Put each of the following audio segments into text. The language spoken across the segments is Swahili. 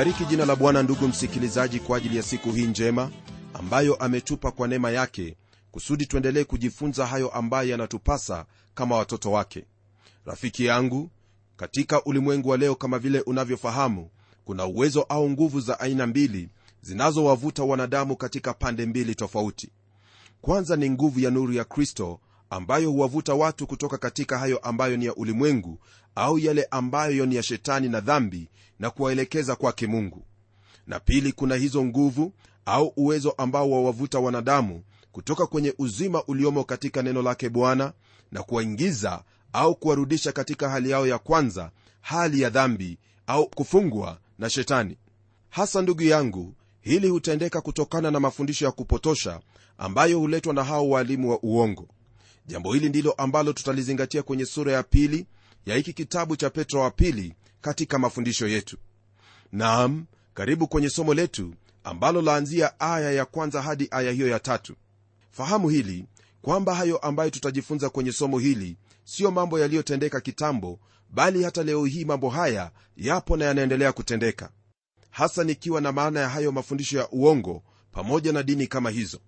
nalibariki jina la bwana ndugu msikilizaji kwa ajili ya siku hii njema ambayo ametupa kwa neema yake kusudi tuendelee kujifunza hayo ambayo yanatupasa kama watoto wake. Rafiki yangu katika ulimwengu wa leo kama vile unavyofahamu kuna uwezo au nguvu za aina mbili zinazowavuta wanadamu katika pande mbili tofauti. Kwanza ni nguvu ya nuru ya kristo ambayo huwavuta watu kutoka katika hayo ambayo ni ya ulimwengu au yale ambayo ni ya shetani na dhambi na kuwaelekeza kwake mungu. Na pili kuna hizo nguvu au uwezo ambao wawavuta wanadamu kutoka kwenye uzima uliomo katika neno lake bwana na kuwaingiza au kuwarudisha katika hali yao ya kwanza hali ya dhambi au kufungwa na shetani. Hasa ndugu yangu hili hutendeka kutokana na mafundisho ya kupotosha ambayo huletwa na hao waalimu wa uongo jambo hili ndilo ambalo tutalizingatia kwenye sura ya pili ya hiki kitabu cha petro wa pili katika mafundisho yetu. Naam karibu kwenye somo letu ambalo laanzia aya ya kwanza hadi aya hiyo ya tatu. Fahamu hili kwamba hayo ambayo tutajifunza kwenye somo hili siyo mambo yaliyotendeka kitambo bali hata leo hii mambo haya yapo na yanaendelea kutendeka. Hasa nikiwa na maana ya hayo mafundisho ya uongo pamoja na dini kama hizo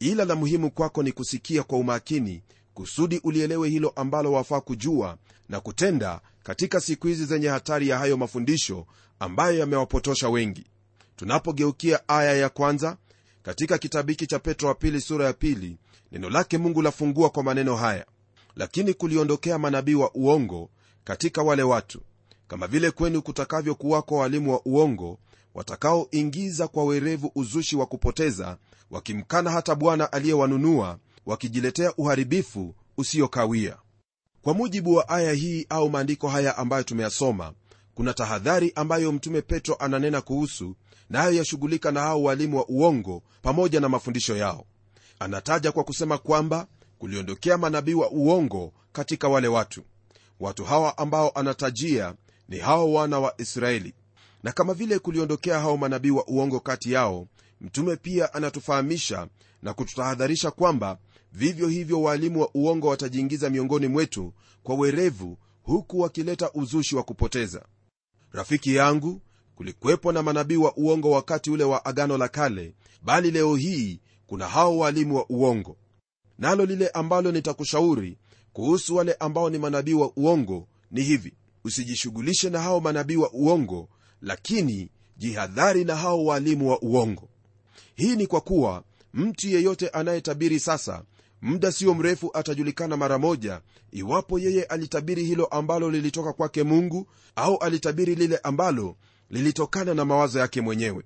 ila la muhimu kwako ni kusikia kwa umakini kusudi ulielewe hilo ambalo wafaa kujua na kutenda katika siku hizi zenye hatari ya hayo mafundisho ambayo yamewapotosha wengi. Tunapogeukia aya ya kwanza katika kitabu hiki cha petro wa pili sura ya pili neno lake mungu lafungua kwa maneno haya. Lakini kuliondokea manabii wa uongo katika wale watu. Kama vile kwenu kutakavyokuwako walimu wa uongo watakaoingiza kwa werevu uzushi wa kupoteza wakimkana hata bwana aliyewanunua wakijiletea uharibifu usiokawia. Kwa mujibu wa aya hii au maandiko haya ambayo tumeyasoma kuna tahadhari ambayo mtume petro ananena kuhusu nayo na yashughulika na hao walimu wa uongo pamoja na mafundisho yao. Anataja kwa kusema kwamba kuliondokea manabii wa uongo katika wale watu. Watu hawa ambao anatajia ni hao wana wa israeli. Na kama vile kuliondokea hao manabii wa uongo kati yao mtume pia anatufahamisha na kututahadharisha kwamba vivyo hivyo waalimu wa uongo watajiingiza miongoni mwetu kwa werevu huku wakileta uzushi wa kupoteza. Rafiki yangu kulikuwepo na manabii wa uongo wakati ule wa agano la kale bali leo hii kuna hao waalimu wa uongo. Nalo lile ambalo nitakushauri kuhusu wale ambao ni manabii wa uongo ni hivi. Usijishughulishe na hao manabii wa uongo lakini jihadhari na hao waalimu wa uongo hii ni kwa kuwa mtu yeyote anayetabiri sasa muda sio mrefu atajulikana mara moja iwapo yeye alitabiri hilo ambalo lilitoka kwake mungu au alitabiri lile ambalo lilitokana na mawazo yake mwenyewe.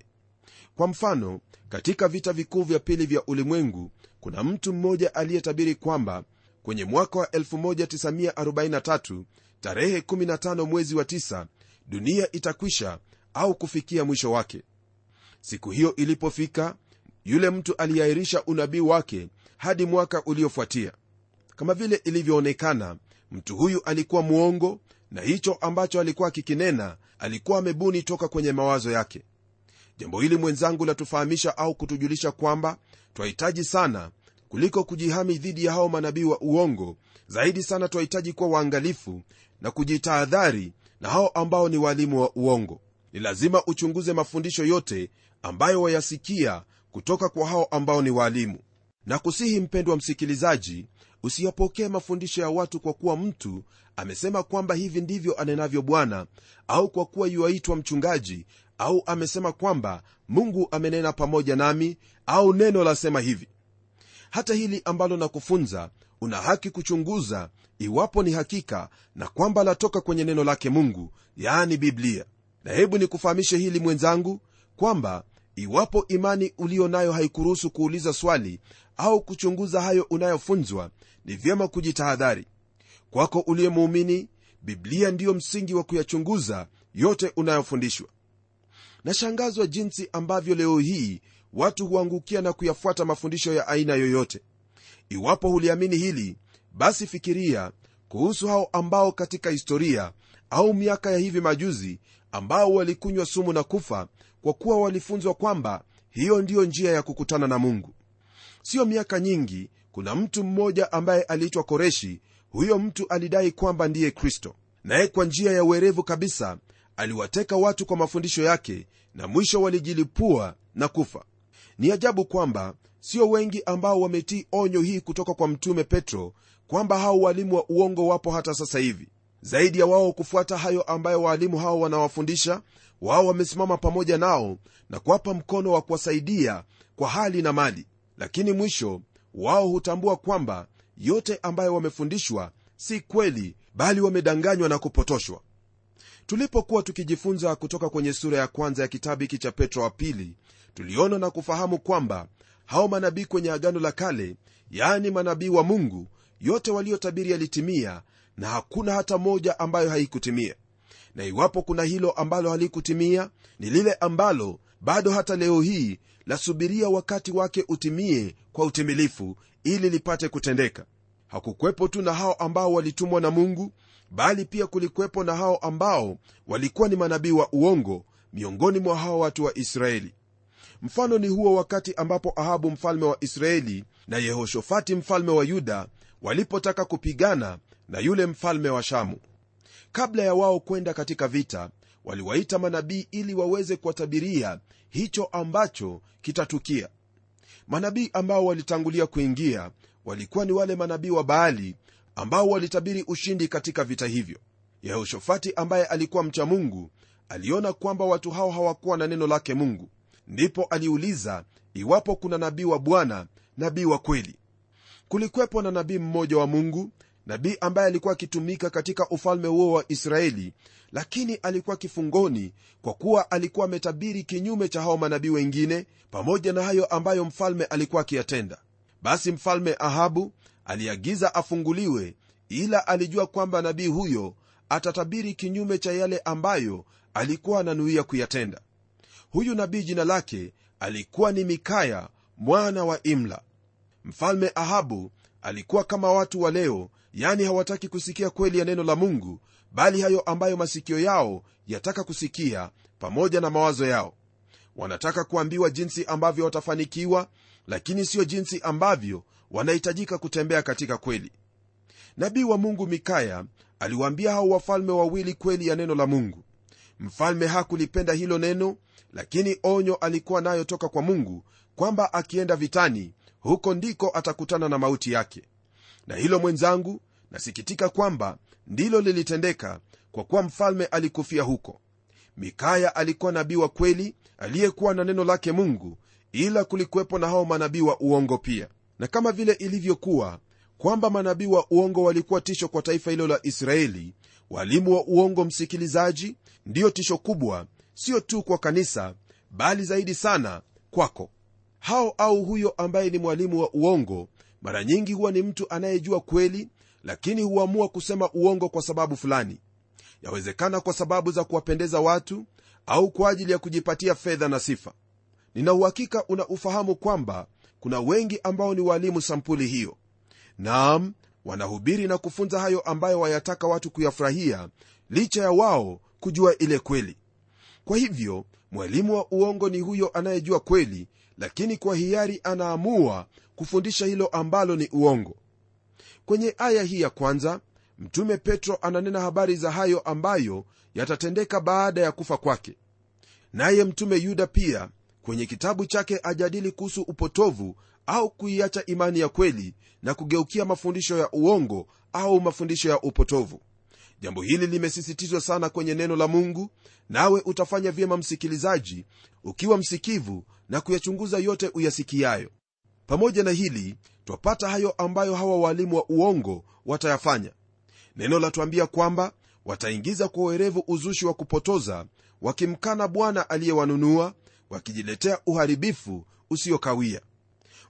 Kwa mfano katika vita vikuu vya pili vya ulimwengu kuna mtu mmoja aliyetabiri kwamba kwenye mwaka wa 1943 tarehe 15 mwezi wa 9 dunia itakwisha au kufikia mwisho wake siku hiyo ilipofika yule mtu aliahirisha unabii wake hadi mwaka uliofuatia. Kama vile ilivyoonekana mtu huyu alikuwa mwongo na hicho ambacho alikuwa akikinena alikuwa amebuni toka kwenye mawazo yake. Jambo hili mwenzangu latufahamisha au kutujulisha kwamba twahitaji sana kuliko kujihami dhidi ya hao manabii wa uongo zaidi sana twahitaji kuwa waangalifu na kujitahadhari na hao ambao ni waalimu wa uongo. Ni lazima uchunguze mafundisho yote ambayo wayasikia kutoka kwa hao ambao ni waalimu na kusihi mpendwa msikilizaji usiyapokee mafundisho ya watu kwa kuwa mtu amesema kwamba hivi ndivyo anenavyo bwana au kwa kuwa yuaitwa mchungaji au amesema kwamba mungu amenena pamoja nami au neno lasema hivi. Hata hili ambalo nakufunza una haki kuchunguza iwapo ni hakika na kwamba latoka kwenye neno lake mungu yaani biblia. Na hebu nikufahamishe hili mwenzangu kwamba iwapo imani uliyo nayo haikuruhusu kuuliza swali au kuchunguza hayo unayofunzwa ni vyema kujitahadhari. Kwako uliye muumini biblia ndiyo msingi wa kuyachunguza yote unayofundishwa. Nashangazwa jinsi ambavyo leo hii watu huangukia na kuyafuata mafundisho ya aina yoyote. Iwapo huliamini hili basi fikiria kuhusu hao ambao katika historia au miaka ya hivi majuzi ambao walikunywa sumu na kufa kwa kuwa walifunzwa kwamba hiyo ndiyo njia ya kukutana na mungu. Siyo miaka nyingi kuna mtu mmoja ambaye aliitwa koreshi. Huyo mtu alidai kwamba ndiye kristo. Naye kwa njia ya uerevu kabisa aliwateka watu kwa mafundisho yake na mwisho walijilipua na kufa. Ni ajabu kwamba sio wengi ambao wametii onyo hii kutoka kwa mtume petro kwamba hao walimu wa uongo wapo hata sasa hivi zaidi ya wao kufuata hayo ambayo waalimu hao wanawafundisha wao wamesimama pamoja nao na kuwapa mkono wa kuwasaidia kwa hali na mali. Lakini mwisho wao hutambua kwamba yote ambayo wamefundishwa si kweli bali wamedanganywa na kupotoshwa. Tulipokuwa tukijifunza kutoka kwenye sura ya kwanza ya kitabu hiki cha petro wa pili tuliona na kufahamu kwamba hao manabii kwenye agano la kale yaani manabii wa mungu yote waliotabiri yalitimia na hakuna hata moja ambayo haikutimia. Na iwapo kuna hilo ambalo halikutimia ni lile ambalo bado hata leo hii lasubiria wakati wake utimie kwa utimilifu ili lipate kutendeka. Hakukwepo tu na hao ambao walitumwa na mungu bali pia kulikwepo na hao ambao walikuwa ni manabii wa uongo miongoni mwa hao watu wa israeli. Mfano ni huo wakati ambapo ahabu mfalme wa israeli na yehoshofati mfalme wa yuda walipotaka kupigana na yule mfalme wa shamu. Kabla ya wao kwenda katika vita waliwaita manabii ili waweze kuwatabiria hicho ambacho kitatukia. Manabii ambao walitangulia kuingia walikuwa ni wale manabii wa baali ambao walitabiri ushindi katika vita hivyo. Yehoshofati ambaye alikuwa mcha mungu aliona kwamba watu hao hawakuwa na neno lake mungu. Ndipo aliuliza iwapo kuna nabii wa bwana nabii wa kweli. Kulikwepo na nabii mmoja wa mungu nabii ambaye alikuwa akitumika katika ufalme huo wa israeli lakini alikuwa kifungoni kwa kuwa alikuwa ametabiri kinyume cha hao manabii wengine pamoja na hayo ambayo mfalme alikuwa akiyatenda. Basi mfalme ahabu aliagiza afunguliwe ila alijua kwamba nabii huyo atatabiri kinyume cha yale ambayo alikuwa ananuia kuyatenda. Huyu nabii jina lake alikuwa ni mikaya mwana wa imla. Mfalme ahabu alikuwa kama watu wa leo yani hawataki kusikia kweli ya neno la mungu bali hayo ambayo masikio yao yataka kusikia pamoja na mawazo yao. Wanataka kuambiwa jinsi ambavyo watafanikiwa lakini siyo jinsi ambavyo wanahitajika kutembea katika kweli. Nabii wa mungu mikaya aliwaambia hao wafalme wawili kweli ya neno la mungu. Mfalme hakulipenda hilo neno lakini onyo alikuwa nayo toka kwa mungu kwamba akienda vitani huko ndiko atakutana na mauti yake na hilo mwenzangu nasikitika kwamba ndilo lilitendeka kwa kuwa mfalme alikufia huko. Mikaya alikuwa nabii wa kweli aliyekuwa na neno lake mungu ila kulikuwepo na hao manabii wa uongo pia. Na kama vile ilivyokuwa kwamba manabii wa uongo walikuwa tisho kwa taifa hilo la israeli walimu wa uongo msikilizaji ndiyo tisho kubwa sio tu kwa kanisa bali zaidi sana kwako. Hao au huyo ambaye ni mwalimu wa uongo mara nyingi huwa ni mtu anayejua kweli lakini huamua kusema uongo kwa sababu fulani. Yawezekana kwa sababu za kuwapendeza watu au kwa ajili ya kujipatia fedha na sifa. Nina uhakika una ufahamu kwamba kuna wengi ambao ni walimu sampuli hiyo. Naam wanahubiri na kufunza hayo ambayo wayataka watu kuyafurahia licha ya wao kujua ile kweli. Kwa hivyo mwalimu wa uongo ni huyo anayejua kweli lakini kwa hiari anaamua kufundisha hilo ambalo ni uongo. Kwenye aya hii ya kwanza mtume petro ananena habari za hayo ambayo yatatendeka baada ya kufa kwake. Naye mtume yuda pia kwenye kitabu chake ajadili kuhusu upotovu au kuiacha imani ya kweli na kugeukia mafundisho ya uongo au mafundisho ya upotovu jambo hili limesisitizwa sana kwenye neno la mungu nawe utafanya vyema msikilizaji ukiwa msikivu na kuyachunguza yote uyasikiayo. Pamoja na hili twapata hayo ambayo hawa waalimu wa uongo watayafanya. Neno latuambia kwamba wataingiza kwa uerevu uzushi wa kupotoza wakimkana bwana aliyewanunua wakijiletea uharibifu usiokawia.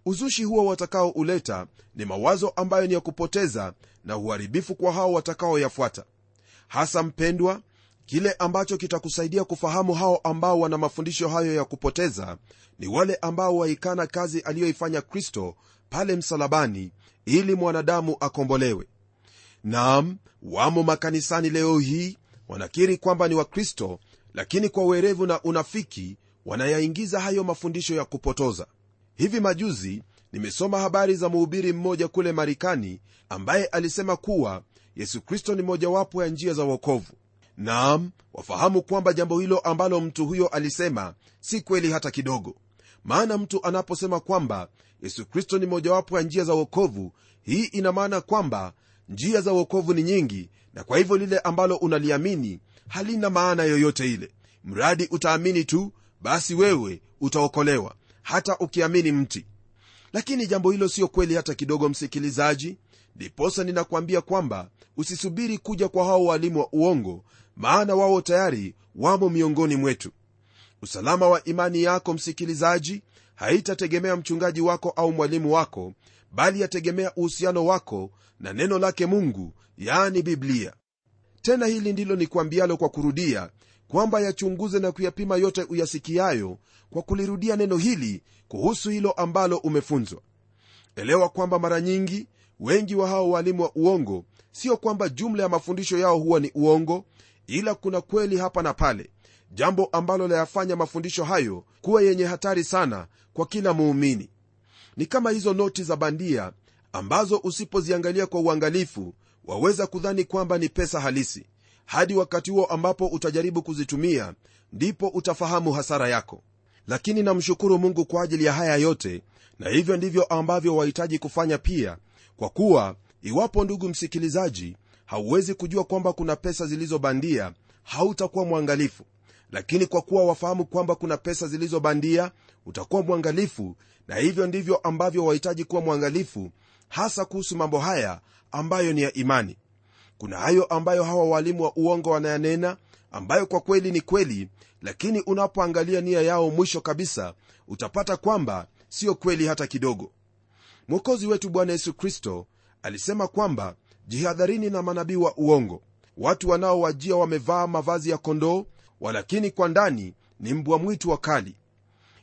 Uzushi huo watakaouleta ni mawazo ambayo ni ya kupoteza na uharibifu kwa hao watakaoyafuata hasa mpendwa kile ambacho kitakusaidia kufahamu hao ambao wana mafundisho hayo ya kupoteza ni wale ambao waikana kazi aliyoifanya kristo pale msalabani ili mwanadamu akombolewe. Naam wamo makanisani leo hii wanakiri kwamba ni wakristo lakini kwa uerevu na unafiki wanayaingiza hayo mafundisho ya kupotoza. Hivi majuzi nimesoma habari za mhubiri mmoja kule marekani ambaye alisema kuwa yesu kristo ni mojawapo ya njia za uokovu naam wafahamu kwamba jambo hilo ambalo mtu huyo alisema si kweli hata kidogo. Maana mtu anaposema kwamba yesu kristo ni mojawapo ya njia za uokovu hii ina maana kwamba njia za uokovu ni nyingi na kwa hivyo lile ambalo unaliamini halina maana yoyote ile. Mradi utaamini tu basi wewe utaokolewa hata ukiamini mti. Lakini jambo hilo siyo kweli hata kidogo msikilizaji ndiposa ninakwambia kwamba usisubiri kuja kwa hao walimu wa uongo maana wao tayari wamo miongoni mwetu. Usalama wa imani yako msikilizaji haitategemea mchungaji wako au mwalimu wako bali yategemea uhusiano wako na neno lake mungu yaani biblia. Tena hili ndilo nikuambialo kwa kurudia kwamba yachunguze na kuyapima yote uyasikiayo kwa kulirudia neno hili kuhusu hilo ambalo umefunzwa. Elewa kwamba mara nyingi wengi wa hao walimu wa uongo sio kwamba jumla ya mafundisho yao huwa ni uongo ila kuna kweli hapa na pale. Jambo ambalo layafanya mafundisho hayo kuwa yenye hatari sana kwa kila muumini. Ni kama hizo noti za bandia ambazo usipoziangalia kwa uangalifu waweza kudhani kwamba ni pesa halisi. Hadi wakati huo ambapo utajaribu kuzitumia ndipo utafahamu hasara yako. Lakini namshukuru mungu kwa ajili ya haya yote na hivyo ndivyo ambavyo wahitaji kufanya pia kwa kuwa iwapo ndugu msikilizaji hauwezi kujua kwamba kuna pesa zilizobandia hautakuwa mwangalifu. Lakini kwa kuwa wafahamu kwamba kuna pesa zilizobandia utakuwa mwangalifu na hivyo ndivyo ambavyo wahitaji kuwa mwangalifu hasa kuhusu mambo haya ambayo ni ya imani. Kuna hayo ambayo hawa walimu wa uongo wanayanena ambayo kwa kweli ni kweli lakini unapoangalia nia yao mwisho kabisa utapata kwamba sio kweli hata kidogo mwokozi wetu bwana yesu kristo alisema kwamba jihadharini na manabii wa uongo. Watu wanaowajia wamevaa mavazi ya kondoo walakini kwa ndani ni mbwa mwitu wakali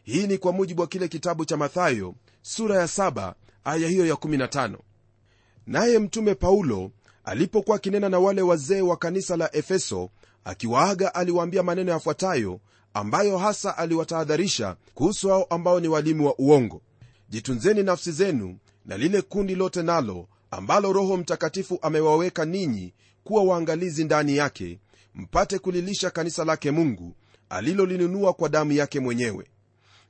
hii ni kwa mujibu wa kile kitabu cha mathayo sura ya 7 aya hiyo ya 15 naye mtume paulo alipokuwa akinena na wale wazee wa kanisa la efeso akiwaaga aliwaambia maneno yafuatayo ambayo hasa aliwatahadharisha kuhusu hao ambao ni walimu wa uongo jitunzeni nafsi zenu na lile kundi lote nalo ambalo roho mtakatifu amewaweka ninyi kuwa waangalizi ndani yake mpate kulilisha kanisa lake mungu alilolinunua kwa damu yake mwenyewe.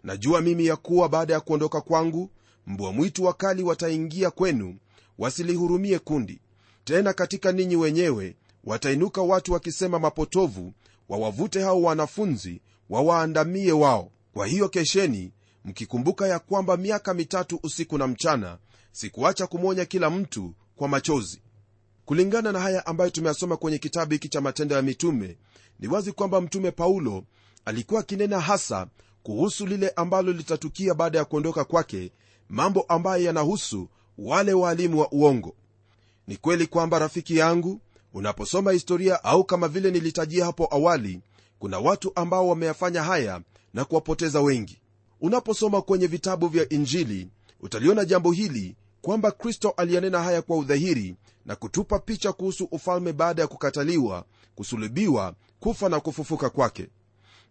Najua mimi ya kuwa baada ya kuondoka kwangu mbwa mwitu wakali wataingia kwenu wasilihurumie kundi. Tena katika ninyi wenyewe watainuka watu wakisema mapotovu wawavute hao wanafunzi wawaandamie wao. Kwa hiyo kesheni mkikumbuka ya kwamba miaka mitatu usiku na mchana sikuacha kumwonya kila mtu kwa machozi. Kulingana na haya ambayo tumeyasoma kwenye kitabu hiki cha matendo ya mitume ni wazi kwamba mtume paulo alikuwa akinena hasa kuhusu lile ambalo litatukia baada ya kuondoka kwake mambo ambayo yanahusu wale waalimu wa uongo. Ni kweli kwamba rafiki yangu unaposoma historia au kama vile nilitajia hapo awali kuna watu ambao wameyafanya haya na kuwapoteza wengi unaposoma kwenye vitabu vya injili utaliona jambo hili kwamba kristo aliyanena haya kwa udhahiri na kutupa picha kuhusu ufalme baada ya kukataliwa kusulubiwa kufa na kufufuka kwake.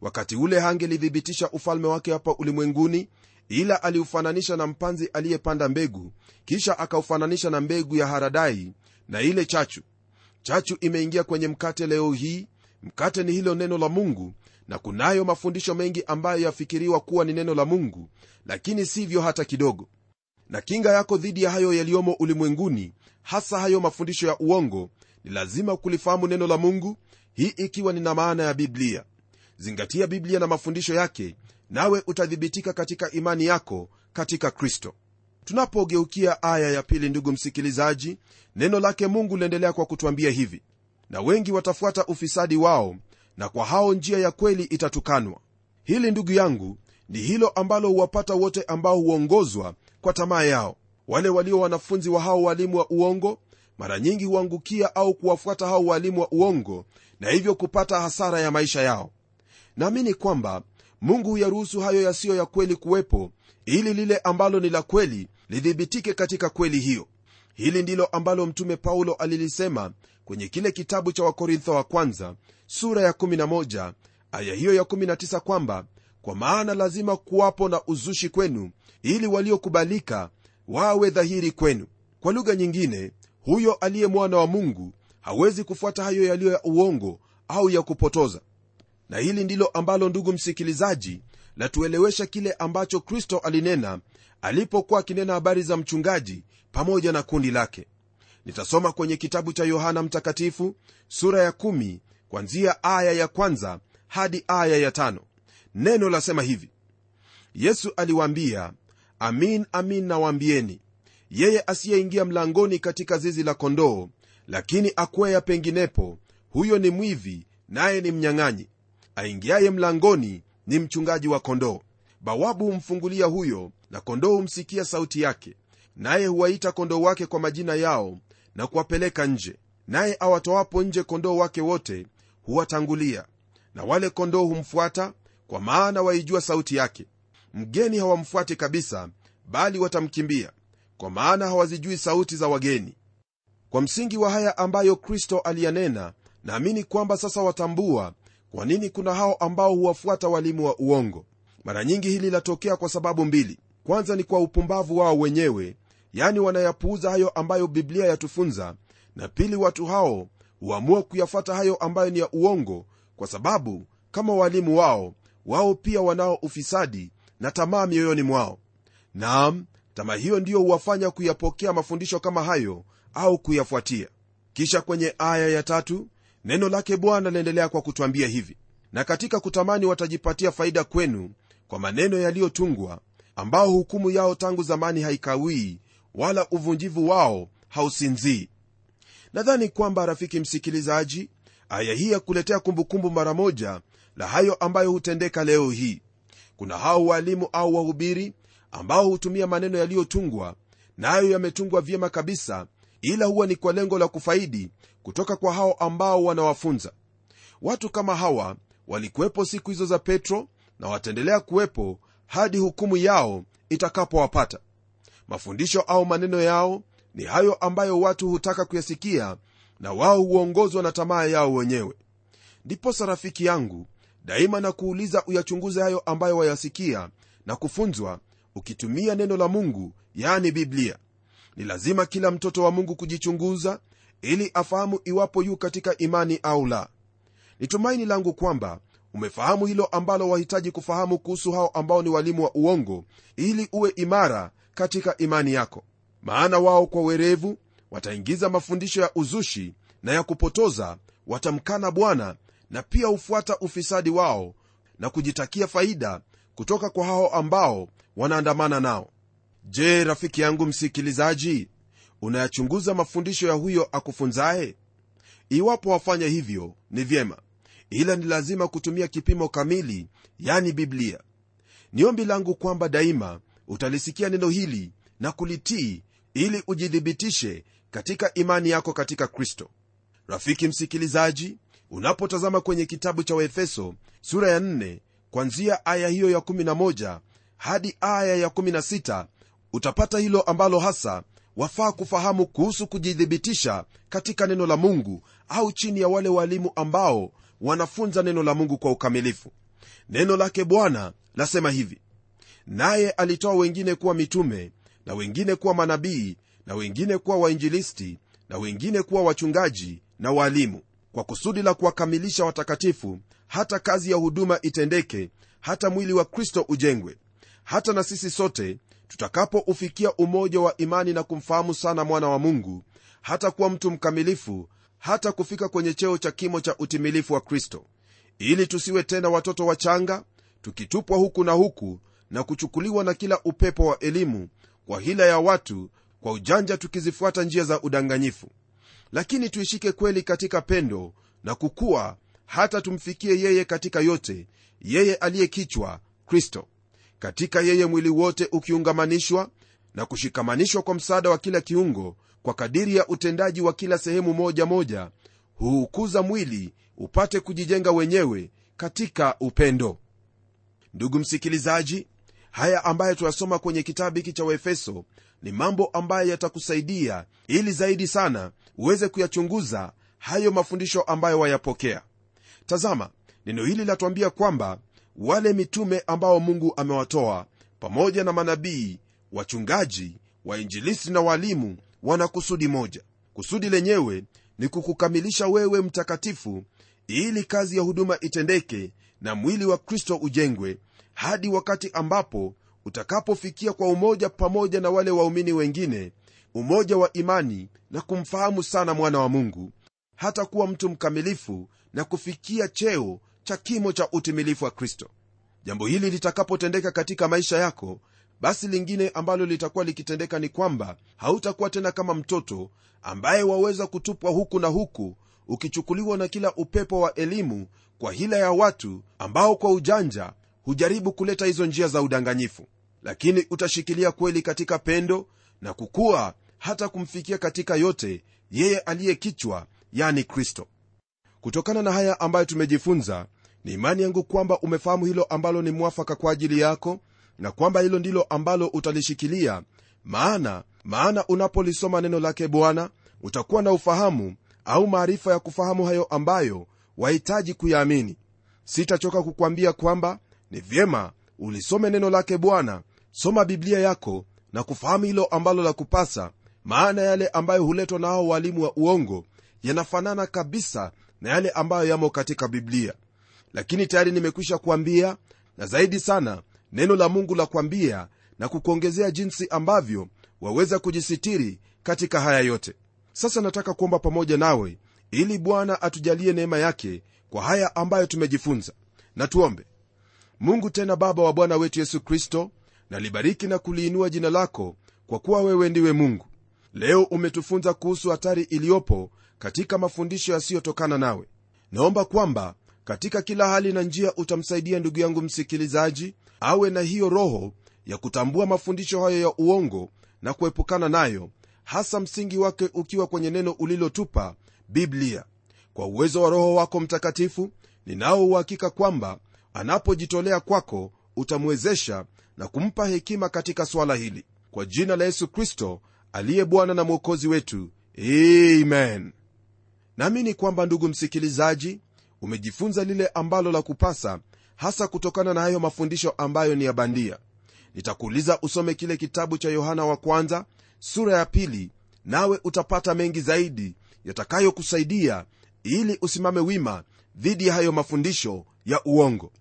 Wakati ule hangelithibitisha ufalme wake hapa ulimwenguni ila aliufananisha na mpanzi aliyepanda mbegu kisha akaufananisha na mbegu ya haradai na ile chachu. Chachu imeingia kwenye mkate leo hii. Mkate ni hilo neno la mungu na kunayo mafundisho mengi ambayo yafikiriwa kuwa ni neno la mungu lakini sivyo hata kidogo. Na kinga yako dhidi ya hayo yaliyomo ulimwenguni hasa hayo mafundisho ya uongo ni lazima kulifahamu neno la mungu hii ikiwa nina maana ya biblia. Zingatia biblia na mafundisho yake nawe utathibitika katika imani yako katika kristo. Tunapogeukia aya ya pili ndugu msikilizaji neno lake mungu liendelea kwa kutwambia hivi. Na wengi watafuata ufisadi wao na kwa hao njia ya kweli itatukanwa. Hili ndugu yangu ni hilo ambalo huwapata wote ambao huongozwa kwa tamaa yao. Wale walio wanafunzi wa hao walimu wa uongo mara nyingi huangukia au kuwafuata hao walimu wa uongo na hivyo kupata hasara ya maisha yao. Naamini kwamba mungu huyaruhusu hayo yasiyo ya kweli kuwepo ili lile ambalo ni la kweli lithibitike katika kweli hiyo. Hili ndilo ambalo mtume paulo alilisema kwenye kile kitabu cha wakorintho wa kwanza sura ya 11 aya hiyo ya 19 kwamba kwa maana lazima kuwapo na uzushi kwenu ili waliokubalika wawe dhahiri kwenu. Kwa lugha nyingine huyo aliye mwana wa mungu hawezi kufuata hayo yaliyo ya uongo au ya kupotoza. Na hili ndilo ambalo ndugu msikilizaji latuelewesha kile ambacho kristo alinena alipokuwa akinena habari za mchungaji pamoja na kundi lake nitasoma kwenye kitabu cha yohana mtakatifu sura ya 1 kwanzia aya ya kwanza hadi aya ya tano. Neno lasema hivi. Yesu aliwaambia amin amin nawaambieni yeye asiyeingia mlangoni katika zizi la kondoo lakini akwea penginepo huyo ni mwivi naye ni mnyang'anyi. Aingiaye mlangoni ni mchungaji wa kondoo. Bawabu humfungulia huyo na kondoo humsikia sauti yake naye huwaita kondoo wake kwa majina yao na kuwapeleka nje. Naye awatoapo nje kondoo wake wote huwatangulia na wale kondoo humfuata kwa maana waijua sauti yake. Mgeni hawamfuati kabisa bali watamkimbia kwa maana hawazijui sauti za wageni. Kwa msingi wa haya ambayo kristo aliyanena naamini kwamba sasa watambua kwa nini kuna hao ambao huwafuata walimu wa uongo. Mara nyingi hili latokea kwa sababu mbili. Kwanza ni kwa upumbavu wao wenyewe yani wanayapuuza hayo ambayo biblia yatufunza. Na pili watu hao huamua kuyafuata hayo ambayo ni ya uongo kwa sababu kama walimu wao wao pia wanao ufisadi na tamaa mioyoni mwao. Naam tamaa hiyo ndiyo huwafanya kuyapokea mafundisho kama hayo au kuyafuatia. Kisha kwenye aya ya tatu neno lake bwana laendelea kwa kutwambia hivi. Na katika kutamani watajipatia faida kwenu kwa maneno yaliyotungwa ambao hukumu yao tangu zamani haikawii wala uvunjivu wao hausinzii. Nadhani kwamba rafiki msikilizaji aya hii ya kuletea kumbukumbu mara moja la hayo ambayo hutendeka leo hii. Kuna hao walimu au wahubiri ambao hutumia maneno yaliyotungwa nayo yametungwa vyema kabisa ila huwa ni kwa lengo la kufaidi kutoka kwa hao ambao wanawafunza. Watu kama hawa walikuwepo siku hizo za petro na wataendelea kuwepo hadi hukumu yao itakapowapata mafundisho au maneno yao ni hayo ambayo watu hutaka kuyasikia na wao huongozwa na tamaa yao wenyewe. Ndiposa rafiki yangu daima na kuuliza uyachunguze hayo ambayo wayasikia na kufunzwa ukitumia neno la mungu yani biblia. Ni lazima kila mtoto wa mungu kujichunguza ili afahamu iwapo yu katika imani au la. Ni tumaini langu kwamba umefahamu hilo ambalo wahitaji kufahamu kuhusu hao ambao ni walimu wa uongo ili uwe imara katika imani yako. Maana wao kwa werevu wataingiza mafundisho ya uzushi na ya kupotoza watamkana bwana na pia hufuata ufisadi wao na kujitakia faida kutoka kwa hao ambao wanaandamana nao. Je rafiki yangu msikilizaji unayachunguza mafundisho ya huyo akufunzaye? Iwapo wafanya hivyo ni vyema ila ni lazima kutumia kipimo kamili yani biblia. Ni ombi langu kwamba daima utalisikia neno hili na kulitii ili ujithibitishe katika imani yako katika kristo. Rafiki msikilizaji unapotazama kwenye kitabu cha waefeso sura ya 4 kwanzia aya hiyo ya 11 hadi aya ya 16 utapata hilo ambalo hasa wafaa kufahamu kuhusu kujithibitisha katika neno la mungu au chini ya wale walimu ambao wanafunza neno la mungu kwa ukamilifu. Neno lake bwana lasema hivi naye alitoa wengine kuwa mitume na wengine kuwa manabii na wengine kuwa wainjilisti na wengine kuwa wachungaji na waalimu kwa kusudi la kuwakamilisha watakatifu hata kazi ya huduma itendeke hata mwili wa kristo ujengwe. Hata na sisi sote tutakapoufikia umoja wa imani na kumfahamu sana mwana wa mungu hata kuwa mtu mkamilifu hata kufika kwenye cheo cha kimo cha utimilifu wa kristo ili tusiwe tena watoto wachanga tukitupwa huku na huku na kuchukuliwa na kila upepo wa elimu kwa hila ya watu kwa ujanja tukizifuata njia za udanganyifu. Lakini tuishike kweli katika pendo na kukuwa hata tumfikie yeye katika yote yeye aliye kichwa kristo. Katika yeye mwili wote ukiungamanishwa na kushikamanishwa kwa msaada wa kila kiungo kwa kadiri ya utendaji wa kila sehemu moja moja huukuza mwili upate kujijenga wenyewe katika upendo. Ndugu msikilizaji haya ambayo tuyasoma kwenye kitabu hiki cha waefeso ni mambo ambayo yatakusaidia ili zaidi sana uweze kuyachunguza hayo mafundisho ambayo wayapokea. Tazama neno hili latuambia kwamba wale mitume ambao mungu amewatoa pamoja na manabii wachungaji wainjilisti na walimu wana kusudi moja. Kusudi lenyewe ni kukukamilisha wewe mtakatifu ili kazi ya huduma itendeke na mwili wa kristo ujengwe hadi wakati ambapo utakapofikia kwa umoja pamoja na wale waumini wengine umoja wa imani na kumfahamu sana mwana wa mungu. Hata kuwa mtu mkamilifu na kufikia cheo cha kimo cha utimilifu wa kristo. Jambo hili litakapotendeka katika maisha yako basi lingine ambalo litakuwa likitendeka ni kwamba hautakuwa tena kama mtoto ambaye waweza kutupwa huku na huku ukichukuliwa na kila upepo wa elimu kwa hila ya watu ambao kwa ujanja hujaribu kuleta hizo njia za udanganyifu. Lakini utashikilia kweli katika pendo na kukua hata kumfikia katika yote yeye aliye kichwa yani kristo. Kutokana na haya ambayo tumejifunza ni imani yangu kwamba umefahamu hilo ambalo ni mwafaka kwa ajili yako na kwamba hilo ndilo ambalo utalishikilia. Maana maana unapolisoma neno lake bwana utakuwa na ufahamu au maarifa ya kufahamu hayo ambayo wahitaji kuyaamini. Sitachoka kukwambia kwamba ni vyema ulisome neno lake bwana. Soma biblia yako na kufahamu hilo ambalo la kupasa maana yale ambayo huletwa na hao walimu wa uongo yanafanana kabisa na yale ambayo yamo katika biblia. Lakini tayari nimekwisha kuambia na zaidi sana neno la mungu la kuambia na kukuongezea jinsi ambavyo waweza kujisitiri katika haya yote. Sasa nataka kuomba pamoja nawe ili bwana atujalie neema yake kwa haya ambayo tumejifunza. Na tuombe. Mungu tena baba wa bwana wetu yesu kristo nalibariki na kuliinua jina lako kwa kuwa wewe ndiwe mungu. Leo umetufunza kuhusu hatari iliyopo katika mafundisho yasiyotokana nawe. Naomba kwamba katika kila hali na njia utamsaidia ndugu yangu msikilizaji awe na hiyo roho ya kutambua mafundisho hayo ya uongo na kuepukana nayo hasa msingi wake ukiwa kwenye neno ulilotupa biblia. Kwa uwezo wa roho wako mtakatifu ninao uhakika kwamba anapojitolea kwako utamwezesha na kumpa hekima katika swala hili. Kwa jina la yesu kristo aliye bwana na mwokozi wetu. Amen. Naamini kwamba ndugu msikilizaji umejifunza lile ambalo la kupasa hasa kutokana na hayo mafundisho ambayo ni ya bandia. Nitakuuliza usome kile kitabu cha yohana wa kwanza sura ya pili nawe utapata mengi zaidi yatakayokusaidia ili usimame wima dhidi ya hayo mafundisho ya uongo.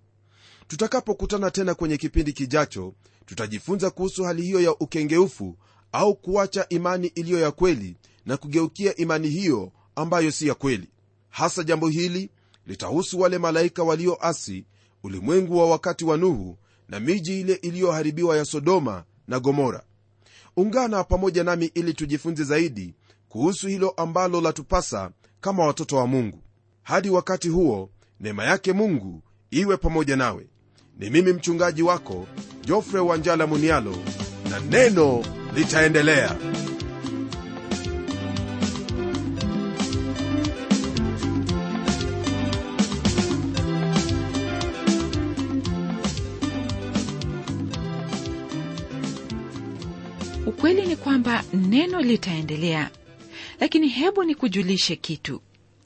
Tutakapokutana tena kwenye kipindi kijacho tutajifunza kuhusu hali hiyo ya ukengeufu au kuacha imani iliyo ya kweli na kugeukia imani hiyo ambayo si ya kweli. Hasa jambo hili litahusu wale malaika walioasi ulimwengu wa wakati wa nuhu na miji ile iliyoharibiwa ya sodoma na gomora. Ungana pamoja nami ili tujifunze zaidi kuhusu hilo ambalo latupasa kama watoto wa mungu. Hadi wakati huo neema yake mungu iwe pamoja nawe. Ni mimi mchungaji wako jofre wanjala munialo na neno litaendelea ukweli ni kwamba neno litaendelea. Lakini hebu nikujulishe kitu.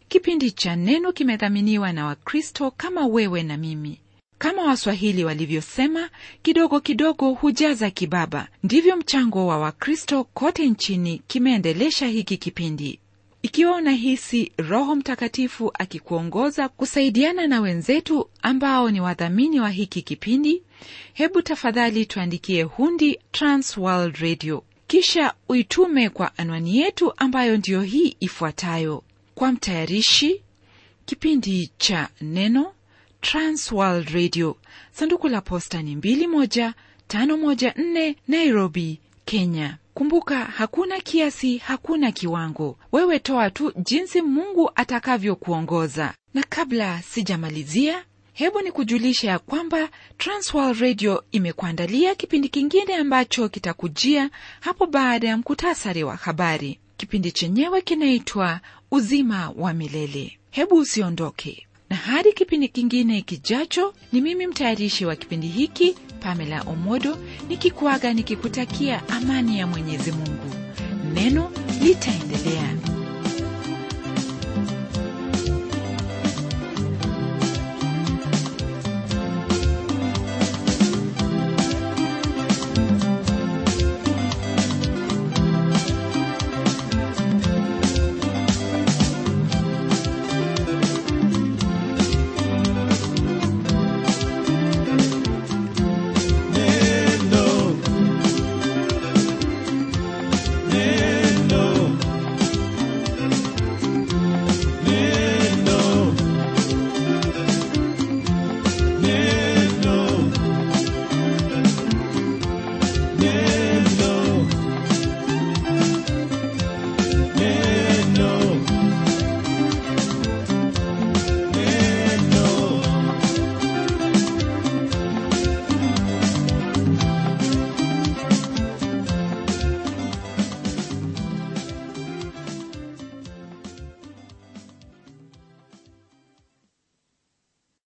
Kipindi cha neno kimedhaminiwa na wakristo kama wewe na mimi. Kama waswahili walivyosema kidogo kidogo hujaza kibaba. Ndivyo mchango wa wakristo kote nchini kimeendelesha hiki kipindi ikiwa unahisi roho mtakatifu akikuongoza kusaidiana na wenzetu ambao ni wadhamini wa hiki kipindi hebu tafadhali tuandikie hundi transworld radio. Kisha uitume kwa anwani yetu ambayo ndiyo hii ifuatayo. Kwa mtayarishi kipindi cha neno transworld radio. Sanduku la posta ni 21514 nairobi kenya kumbuka hakuna kiasi hakuna kiwango. Wewe toa tu jinsi mungu atakavyokuongoza. Na kabla sijamalizia hebu ni kujulisha ya kwamba transworld radio imekuandalia kipindi kingine ambacho kitakujia hapo baada ya mkutasari wa habari. Kipindi chenyewe kinaitwa uzima wa milele. Hebu usiondoke. Na hadi kipindi kingine kijacho ni mimi mtayarishi wa kipindi hiki pamela omodo nikikuaga nikikutakia amani ya mwenyezi mungu. Neno litaendelea